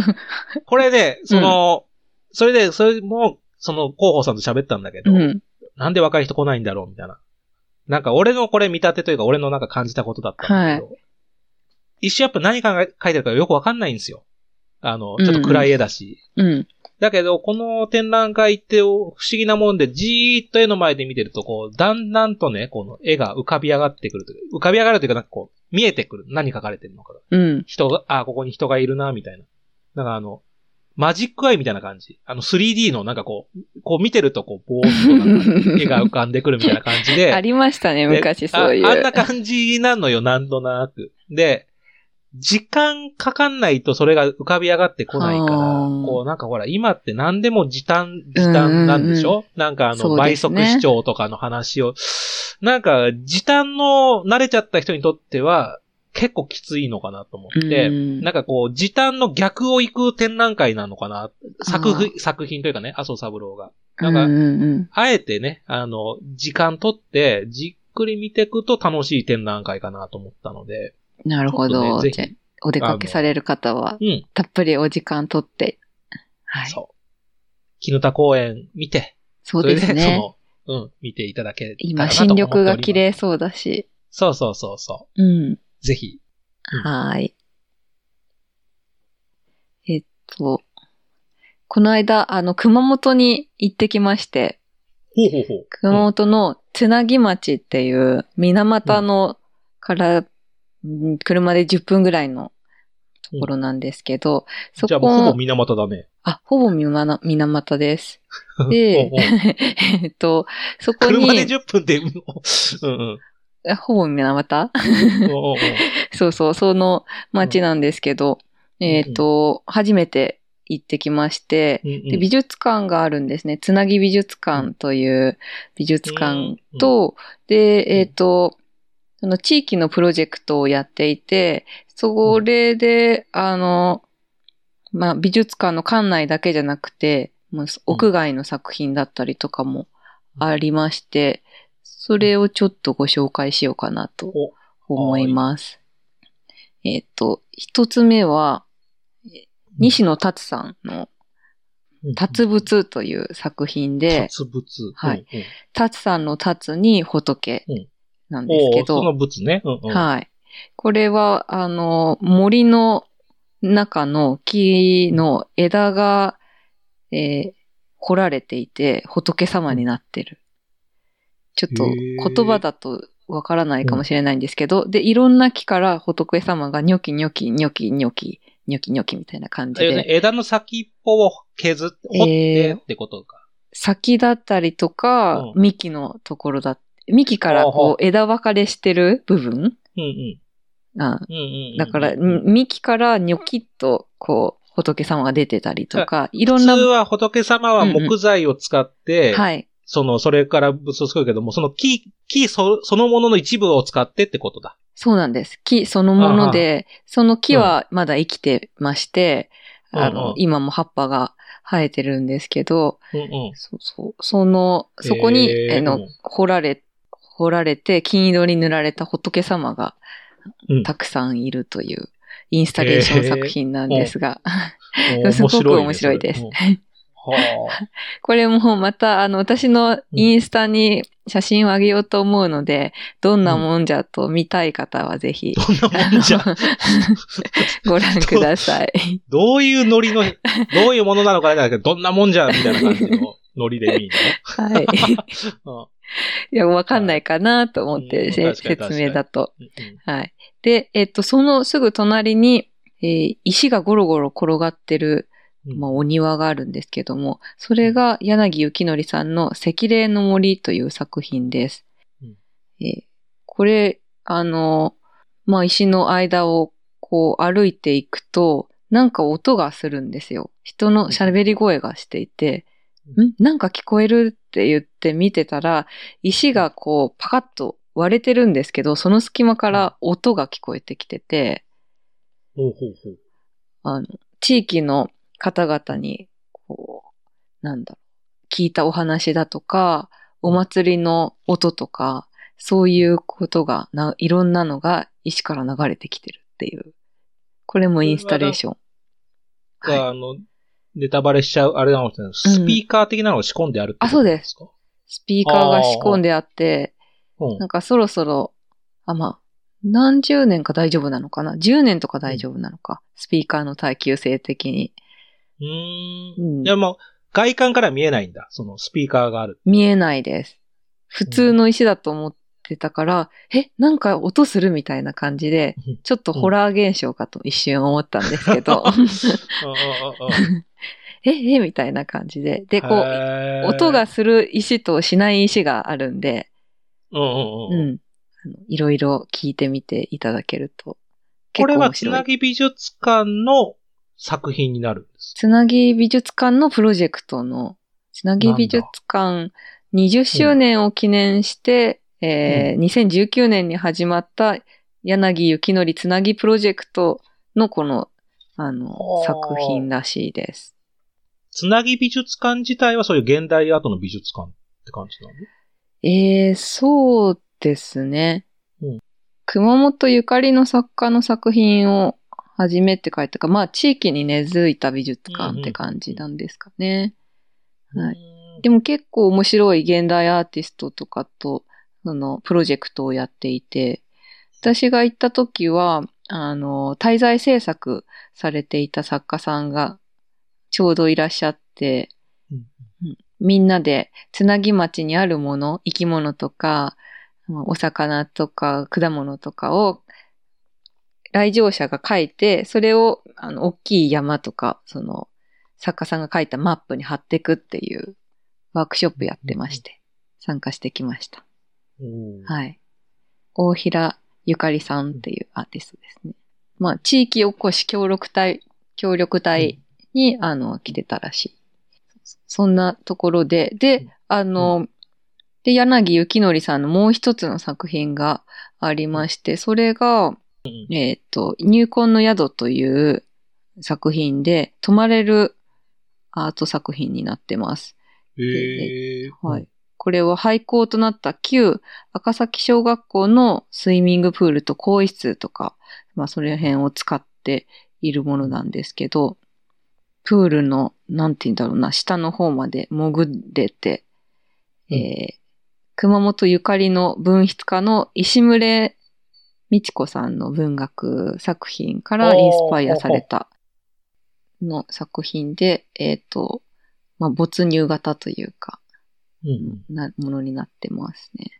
これで、その、それで、それも、その広報さんと喋ったんだけど、うん。なんで若い人来ないんだろうみたいな。なんか俺のこれ見立てというか、俺のなんか感じたことだったんだけど、一瞬やっぱ何かが書いてるかよくわかんないんですよ。あの、ちょっと暗い絵だし。うん。だけど、この展覧会って不思議なもんで、じーっと絵の前で見てると、こう、だんだんとね、この絵が浮かび上がってくるという。浮かび上がるというか、なんかこう、見えてくる。何書かれてるのかが。うん。人が、あ、ここに人がいるな、みたいな。なんかあの、マジックアイみたいな感じ。あの 3D のなんかこう、こう見てるとこう、ぼーっと絵が浮かんでくるみたいな感じで。ありましたね、で昔そういう。あ。あんな感じなのよ、なんとなく。で、時間かかんないとそれが浮かび上がってこないから、こうなんかほら、今って何でも時短、時短なんでしょ、なんかあの、倍速視聴とかの話を。なんか、時短の慣れちゃった人にとっては、結構きついのかなと思って、うん。なんかこう、時短の逆を行く展覧会なのかな？作あ品、作品というかね、麻生三郎が。なんか、うんうんあえてね、あの、時間取って、じっくり見ていくと楽しい展覧会かなと思ったので、うん。なるほど。ねじゃあお出かけされる方は、うん、たっぷりお時間とって。はい。そう。絹田公園見て、そうですね。その、うん、見ていただけ今、新緑が綺。麗そうだし。そうそうそうそうん。う。ぜひ。うんはい。えっと、この間、あの、熊本に行ってきまして、ほうほうほう。熊本のつなぎ町っていう、水俣のから、うん車で10分ぐらいのところなんですけど、そじゃあもうほぼこ、水俣だね。あ、ほぼ水俣です。で えっと、そこに、車で10分で、うんうん。あほぼ水俣？うんうんうん そうそう、その町なんですけど、んえっ、と、初めて行ってきまして、うんうんで美術館があるんですね。つなぎ美術館という美術館と、で、えっ、と、その地域のプロジェクトをやっていて、それで、あの、まあ、美術館の館内だけじゃなくて、もう屋外の作品だったりとかもありまして、それをちょっとご紹介しようかなとお。思います。えっ、と、一つ目は、え西野達さんの達仏という作品で、達仏。はい。達さんの達に仏。うんなんですけおーそのど、仏ね。うんうん。はい。これは、あの、森の中の木の枝が、えー彫られていて、仏様になってる。ちょっと言葉だとわからないかもしれないんですけど、で、いろんな木から仏様がニョキニョキ、ニョキニョキ、ニョキニョキみたいな感じあれねで、枝の先っぽを削って、掘ってえーってことか。先だったりとか、うん幹のところだ、幹からこう枝分かれしてる部分？だから、うん幹からニョキッと、こう、仏様が出てたりとか、いろ普んな、通は仏様は木材を使って、はい。その、それから仏を作るけども、その木、木そそのものの一部を使ってってことだ。そうなんです。木そのもので、その木はまだ生きてまして、あのうんうん、今も葉っぱが生えてるんですけど、うんうん。そうそう、その、そこに、へーあの、掘られ、掘られて、金色に塗られた仏様がうんたくさんいるという、インスタレーション作品なんですが、おすごくね面白いです。これもまた、あの、私のインスタに写真をあげようと思うので、どんなもんじゃと見たい方はぜひ、あ。どんなもんじゃ、ご覧ください。どういうノリの、どういうものなのかだけど、どんなもんじゃ、みたいな感じの。ノリで見るはい。の。いや、わかんないかなと思って、うんせ確かに説明だと。はい。で、えっと、そのすぐ隣に、えー石がゴロゴロ転がってる、うんまあ、お庭があるんですけども、それが柳幸則さんの赤霊の森という作品です。うんえーこれ、あの、まあ、石の間をこう歩いていくと、なんか音がするんですよ。人の喋り声がしていて、んなんか聞こえるって言って見てたら、石がこうパカッと割れてるんですけど、その隙間から音が聞こえてきてて、ほうほうほう。あの、地域の方々に、こう、なんだろう、聞いたお話だとか、お祭りの音とか、そういうことがな、いろんなのが石から流れてきてるっていう。これもインスタレーション。はい。あの、ネタバレしちゃう、あれなのスピーカー的なのを仕込んであるってことですか？スピーカーが仕込んであって、うん。なんかそろそろ、あ、まあ、何十年か大丈夫なのかな ?10 年とか大丈夫なのか、スピーカーの耐久性的に。うー。うん。んいや、もう、外観から見えないんだ。そのスピーカーがある。見えないです。普通の石だと思ってたから、え、なんか音するみたいな感じで、ちょっとホラー現象かと一瞬思ったんですけど、え、え、みたいな感じで。で、こう、う音が、する石としない石があるんで、うんうんううん。ん。あのいろいろ聞いてみていただけると。これはつなぎ美術館の作品になるんです。つなぎ美術館のプロジェクトの、つなぎ美術館20周年を記念して、えー2019年に始まった柳幸則つなぎプロジェクトのこの、あのは、あ作品らしいです。つなぎ美術館自体はそういう現代アートの美術館って感じなの？えー、そうですね。うん熊本ゆかりの作家の作品を初めて書いたか、まあ地域に根付いた美術館って感じなんですかね。はいい。でも結構面白い現代アーティストとかと、その、プロジェクトをやっていて、私が行った時は、あの、滞在制作されていた作家さんがちょうどいらっしゃって、うんうんみんなでつなぎ町にあるもの、生き物とか、まあお魚とか果物とかを来場者が書いて、それをあの大きい山とか、その作家さんが書いたマップに貼っていくっていうワークショップやってまして、参加してきました。うんはい。大平ゆかりさんっていうアーティストですね。まあ、地域おこし協力隊、協力隊に、あの、来てたらしい。そんなところで、で、あの、で、柳幸則さんのもう一つの作品がありまして、それが、えっ、と、入魂の宿という作品で、泊まれるアート作品になってます。へえ。はい。これは廃校となった旧赤崎小学校のスイミングプールと更衣室とか、まあそれ辺を使っているものなんですけど、プールの、なんて言うんだろうな、下の方まで潜れて、うん。えー熊本ゆかりの文筆家の石牟礼美智子さんの文学作品からインスパイアされたの作品で、えっ、と、まあ没入型というか、うんなものになってますね。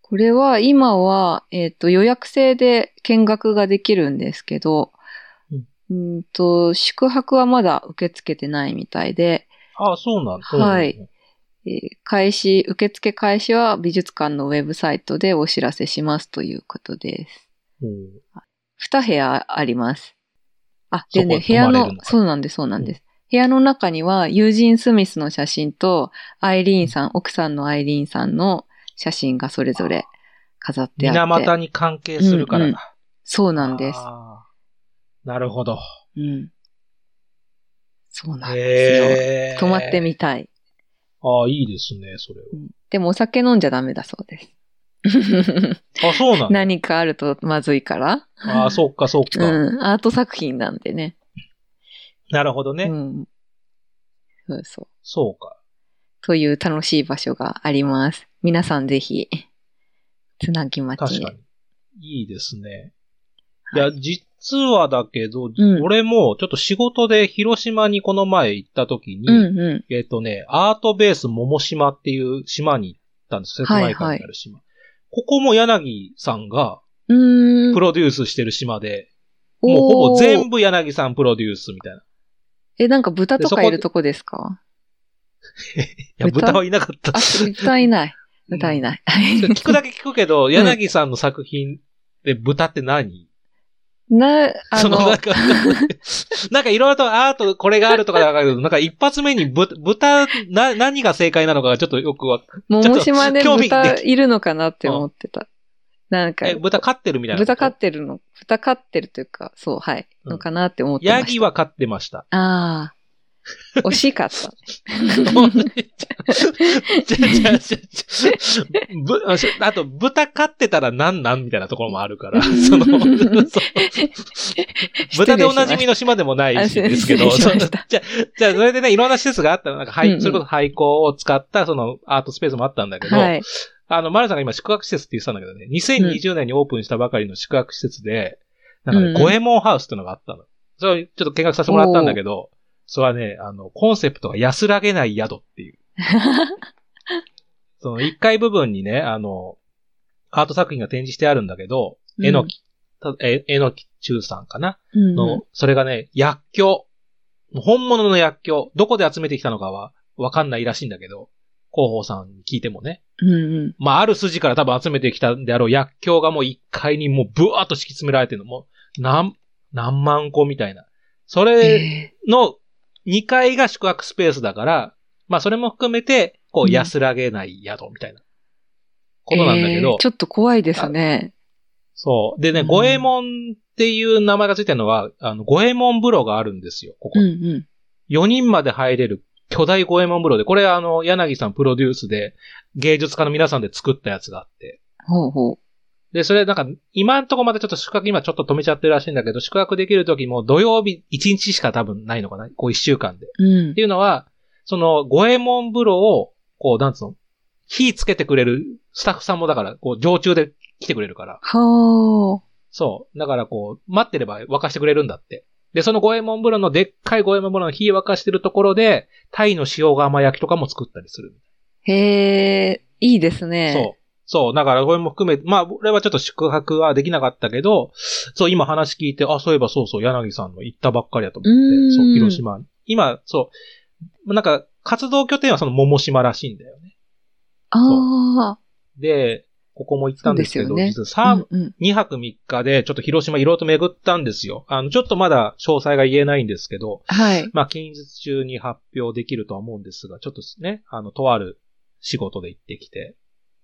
これは今は、えっ、と、予約制で見学ができるんですけど、うんうんと、宿泊はまだ受け付けてないみたいで、あ、そうなんだ。はいえー開始、受付開始は美術館のウェブサイトでお知らせしますということです。うん。二部屋あります。あ、でね、部屋のそうなんです、そうなんです。部屋の中には、ユージン・スミスの写真と、アイリーンさん、奥さんのアイリーンさんの写真がそれぞれ飾ってあって。水俣に関係するからうんうんだ。そうなんです。あーなるほど。うん。そうなんですよ。泊まってみたい。ああ、いいですね、それうんでもお酒飲んじゃダメだそうです。は。あ、そうなんだ。何かあるとまずいから。ああ、そっか、そっか。うん。アート作品なんでね。なるほどね。うん。そうそう。そうか。という楽しい場所があります。皆さんぜひ、つなぎ町へ。確かに。いいですね。いや、実はだけど、うん俺もちょっと仕事で広島にこの前行った時に、うんうえっ、とね、アートベース桃島っていう島に行ったんですよ。瀬戸内海にある島。ここも柳さんがん。うーん。プロデュースしてる島で、もうほぼ全部。部柳さんプロデュースみたいな。いえ、なんか豚とでそこいるとこですか？や、豚？豚はいなかった。あ、豚いない。豚いない。聞くだけ聞くけど、柳さんの作品で豚って何、な、あその、なのん、か、なんかいろいろとアート、これがあるとかだけど、なんか一発目にぶ豚、な、何が正解なのかがちょっとよくわ、桃島で豚でいるのかなって思ってた。なんかえ、、豚飼ってるみたいな。豚飼ってるの、豚飼ってるというか、そう、はい、うんのかなって思ってました。ヤギは飼ってました。ああ。惜しかった。あと、豚飼ってたらなんなんみたいなところもあるから、その、豚でおなじみの島でもないしですけど、じゃあ、じゃあ、それでね、いろんな施設があったの。なんか、はい、うんうんそれこそ廃校を使った、その、アートスペースもあったんだけど、はい。あの、マルさんが今宿泊施設って言ってたんだけどね、2020年にオープンしたばかりの宿泊施設で、なんかね、うんうんゴエモンハウスっていうのがあったの。それをちょっと見学させてもらったんだけど、それはね、あの、コンセプトが安らげない宿っていう。その1階部分にね、あの、アート作品が展示してあるんだけど、うんえのき、たえ、えのき中さんかな？うんの、それがね、薬莢。本物の薬莢。どこで集めてきたのかはわかんないらしいんだけど、広報さんに聞いてもね。うんうん。まあ、ある筋から多分集めてきたであろう薬莢がもう1階にもうブワーっと敷き詰められてるのも、何、何万個みたいな。それえの2階が宿泊スペースだから、まあそれも含めて、こううん安らげない宿みたいなことなんだけど、えーちょっと怖いですね。そう。でね、うん五右衛門っていう名前がついてるのは、あの、五右衛門風呂があるんですよ、ここうんに。うん。4人まで入れる巨大五右衛門風呂で、これあの、柳さんプロデュースで、芸術家の皆さんで作ったやつがあって。ほうほう。で、それなんか、今んとこまでちょっと宿泊、今ちょっと止めちゃってるらしいんだけど、宿泊できる時も土曜日1日しか多分ないのかな？こう1週間で。うんって。いうのは、その、五右衛門風呂を、こう、なんつうの？火つけてくれるスタッフさんもだから、こう、常駐で来てくれるから。はそう。だからこう、待ってれば沸かしてくれるんだって。で、その五右衛門風呂のでっかい五右衛門風呂の火沸かしてるところで、タイの塩釜焼きとかも作ったりする。あ。へえ、いいですね。そう。そう。だからこれも含めて、まあ、俺はちょっと宿泊はできなかったけど、そう、今話聞いて、あ、そういえばそうそう、柳さんの行ったばっかりだと思って、そう、広島に。今、そう、なんか、活動拠点はその桃島らしいんだよね。ああ。で、ここも行ったんですけど、そうです実は3、うんうん2泊3日で、ちょっと広島いろいろと巡ったんですよ。あの、ちょっとまだ詳細が言えないんですけど、はい。まあ、近日中に発表できるとは思うんですが、ちょっとね、あの、とある仕事で行ってきて、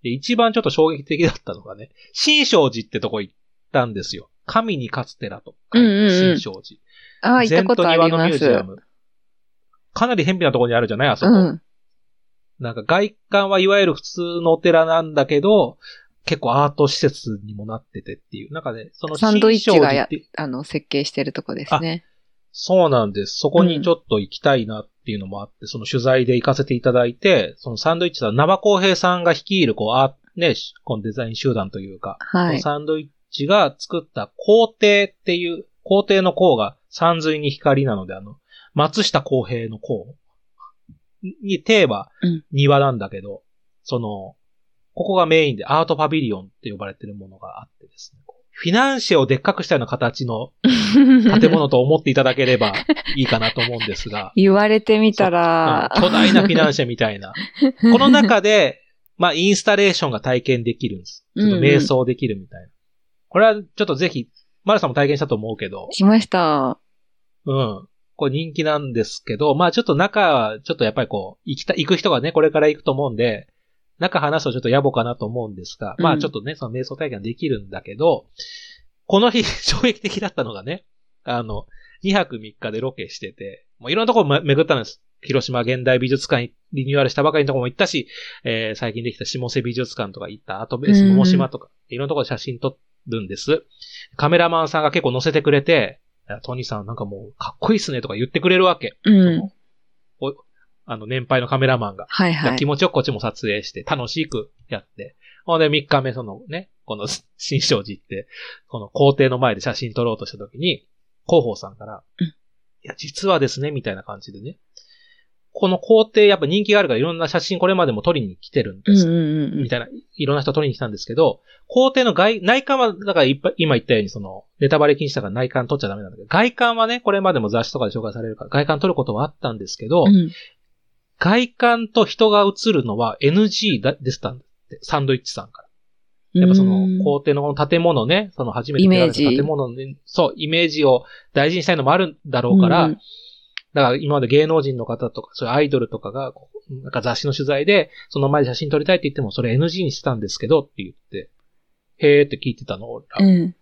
で、一番ちょっと衝撃的だったのがね、新勝寺ってとこ行ったんですよ。神に勝つ寺とうんうんうん新勝寺。ああ、行ったことあります。ミュージアム。かなり偏僻なところにあるじゃないあそこ。うん。なんか外観はいわゆる普通のお寺なんだけど、結構アート施設にもなっててっていう。なんかね、そのサンドイッチがあの、設計してるとこですね。そうなんです。そこにちょっと行きたいなっていうのもあって、その取材で行かせていただいて、そのサンドイッチさん、生公平さんが率いる、こう、あね、このデザイン集団というか、はい。サンドイッチが作った皇帝っていう、皇帝の皇が山水に光なので、あの、松下公平の皇にテーマうん、庭なんだけど、その、ここがメインでアートパビリオンって呼ばれてるものがあってですね、フィナンシェをでっかくしたような形の建物と思っていただければいいかなと思うんですが、言われてみたら、うん巨大なフィナンシェみたいな。この中で、まあ、インスタレーションが体験できるんです。ちょっと瞑想できるみたいな。これはちょっとぜひ、マルさんも体験したと思うけど、しました。うん。これ人気なんですけど、まあちょっと中は、ちょっとやっぱりこう、行きた、行く人がね、これから行くと思うんで、中話すとちょっと野暮かなと思うんですが、まうんあちょっとね、その瞑想体験ができるんだけど、この日、衝撃的だったのがね、あの、2泊3日でロケしてて、もういろんなところめ巡ったんです。広島現代美術館にリニューアルしたばかりのところも行ったし、えー最近できた下瀬美術館とか行ったアートベース桃島とか、いろんなところで写真撮るんです。カメラマンさんが結構載せてくれて、トニーさんなんかもうかっこいいっすねとか言ってくれるわけ。うん。おあの、年配のカメラマンが。はいはい気。持ちよくこっちも撮影して、楽しくやって。ほんで、3日目、そのね、この 新勝寺って、この皇帝の前で写真撮ろうとした時に、広報さんから、うんいや、実はですね、みたいな感じでね、この皇帝やっぱ人気があるからいろんな写真これまでも撮りに来てるんです。みたいな、いろんな人撮りに来たんですけど、皇帝の外、内観は、だからいっぱい今言ったようにその、ネタバレ禁止だから内観撮っちゃダメなんだけど、外観はね、これまでも雑誌とかで紹介されるから、外観撮ることはあったんですけど、うん。外観と人が映るのは NG だ、でしたんだって、サンドイッチさんから。やっぱそのうん、皇帝のこの建物ね、その初めて建てられた建物で、そう、イメージを大事にしたいのもあるんだろうから、うんだから今まで芸能人の方とか、そういうアイドルとかが、なんか雑誌の取材で、その前で写真撮りたいって言っても、それ NG にしてたんですけどって言って、へーって聞いてたの、俺ら。うん。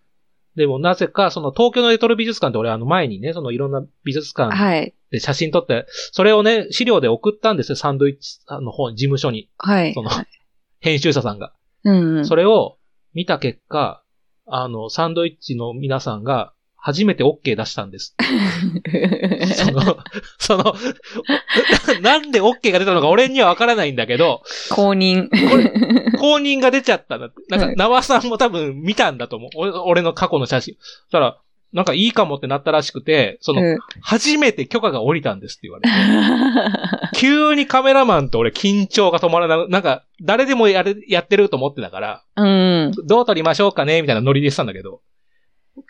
でもなぜか、その東京のレトロ美術館って俺あの前にね、そのいろんな美術館はい。で写真撮って、それをね、資料で送ったんですよ、サンドイッチさんの方に、事務所に、はい。そのはい編集者さんが。うんうん。それを見た結果、あの、サンドイッチの皆さんが初めて OK 出したんです。その、その、なんで OK が出たのか俺にはわからないんだけど、公認。公認が出ちゃったんだって。なんか、うん縄さんも多分見たんだと思う。俺俺の過去の写真。そしたら、なんかいいかもってなったらしくて、その、うん初めて許可が下りたんですって言われて。急にカメラマンと俺緊張が止まらない。なんか、誰でもやれ、やってると思ってたから、うん。どう撮りましょうかねみたいなノリでしたんだけど、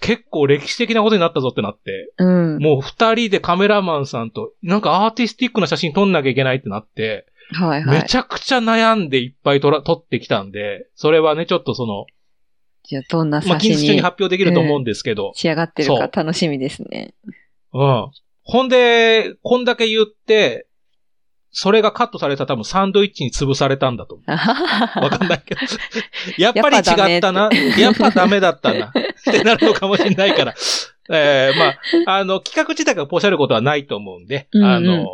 結構歴史的なことになったぞってなって、うん。もう二人でカメラマンさんと、なんかアーティスティックな写真撮んなきゃいけないってなって、はいはい。めちゃくちゃ悩んでいっぱい撮ら、撮ってきたんで、それはね、ちょっとその、じゃあ、どんなまあ、写真に近日中に発表できると思うんですけど、仕上がってるか楽しみですね。うん。ほんで、こんだけ言って、それがカットされたら多分サンドイッチに潰されたんだと思う。わかんないけど。やっぱり違ったな。やっぱダメだったな。ってなるのかもしれないから。えー、まあ、あの、企画自体がポシャることはないと思うんで、うんうんあの、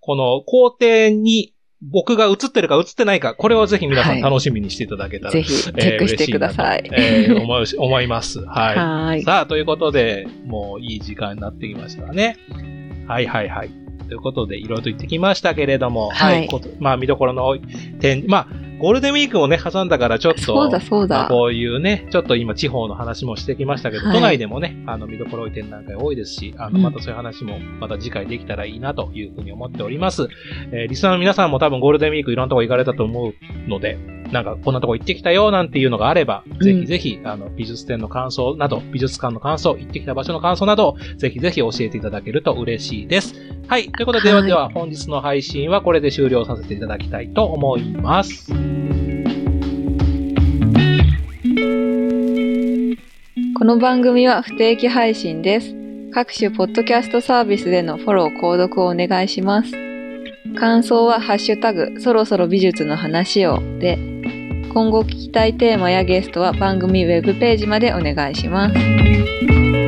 この工程に僕が映ってるか映ってないか、これをぜひ皆さん楽しみにしていただけたら、ぜひ、チェックしてください。えーえー思うし 思います。はい。はーい。さあ、ということで、もういい時間になってきましたね。はいはいはい。ということで、いろいろと言ってきましたけれども、はい。まあ、見どころの点、まあ、ゴールデンウィークもね、挟んだからちょっと、そうだそうだ。まあこういうね、ちょっと今地方の話もしてきましたけど、はい。都内でもね、あの、見どころ多い展覧会多いですし、あの、うん。またそういう話も、また次回できたらいいなというふうに思っております。えーリスナーの皆さんも多分ゴールデンウィークいろんなとこ行かれたと思うので、なんかこんなとこ行ってきたよなんていうのがあれば、んぜひぜひ、あの、美術展の感想など、美術館の感想、行ってきた場所の感想など、ぜひぜひ教えていただけると嬉しいです。はい。ということで、でははいでは本日の配信はこれで終了させていただきたいと思います。この番組は不定期配信です。各種ポッドキャストサービスでのフォロー、購読をお願いします。感想はハッシュタグ、そろそろ美術の話をで、今後聞きたいテーマやゲストは番組ウェブページまでお願いします。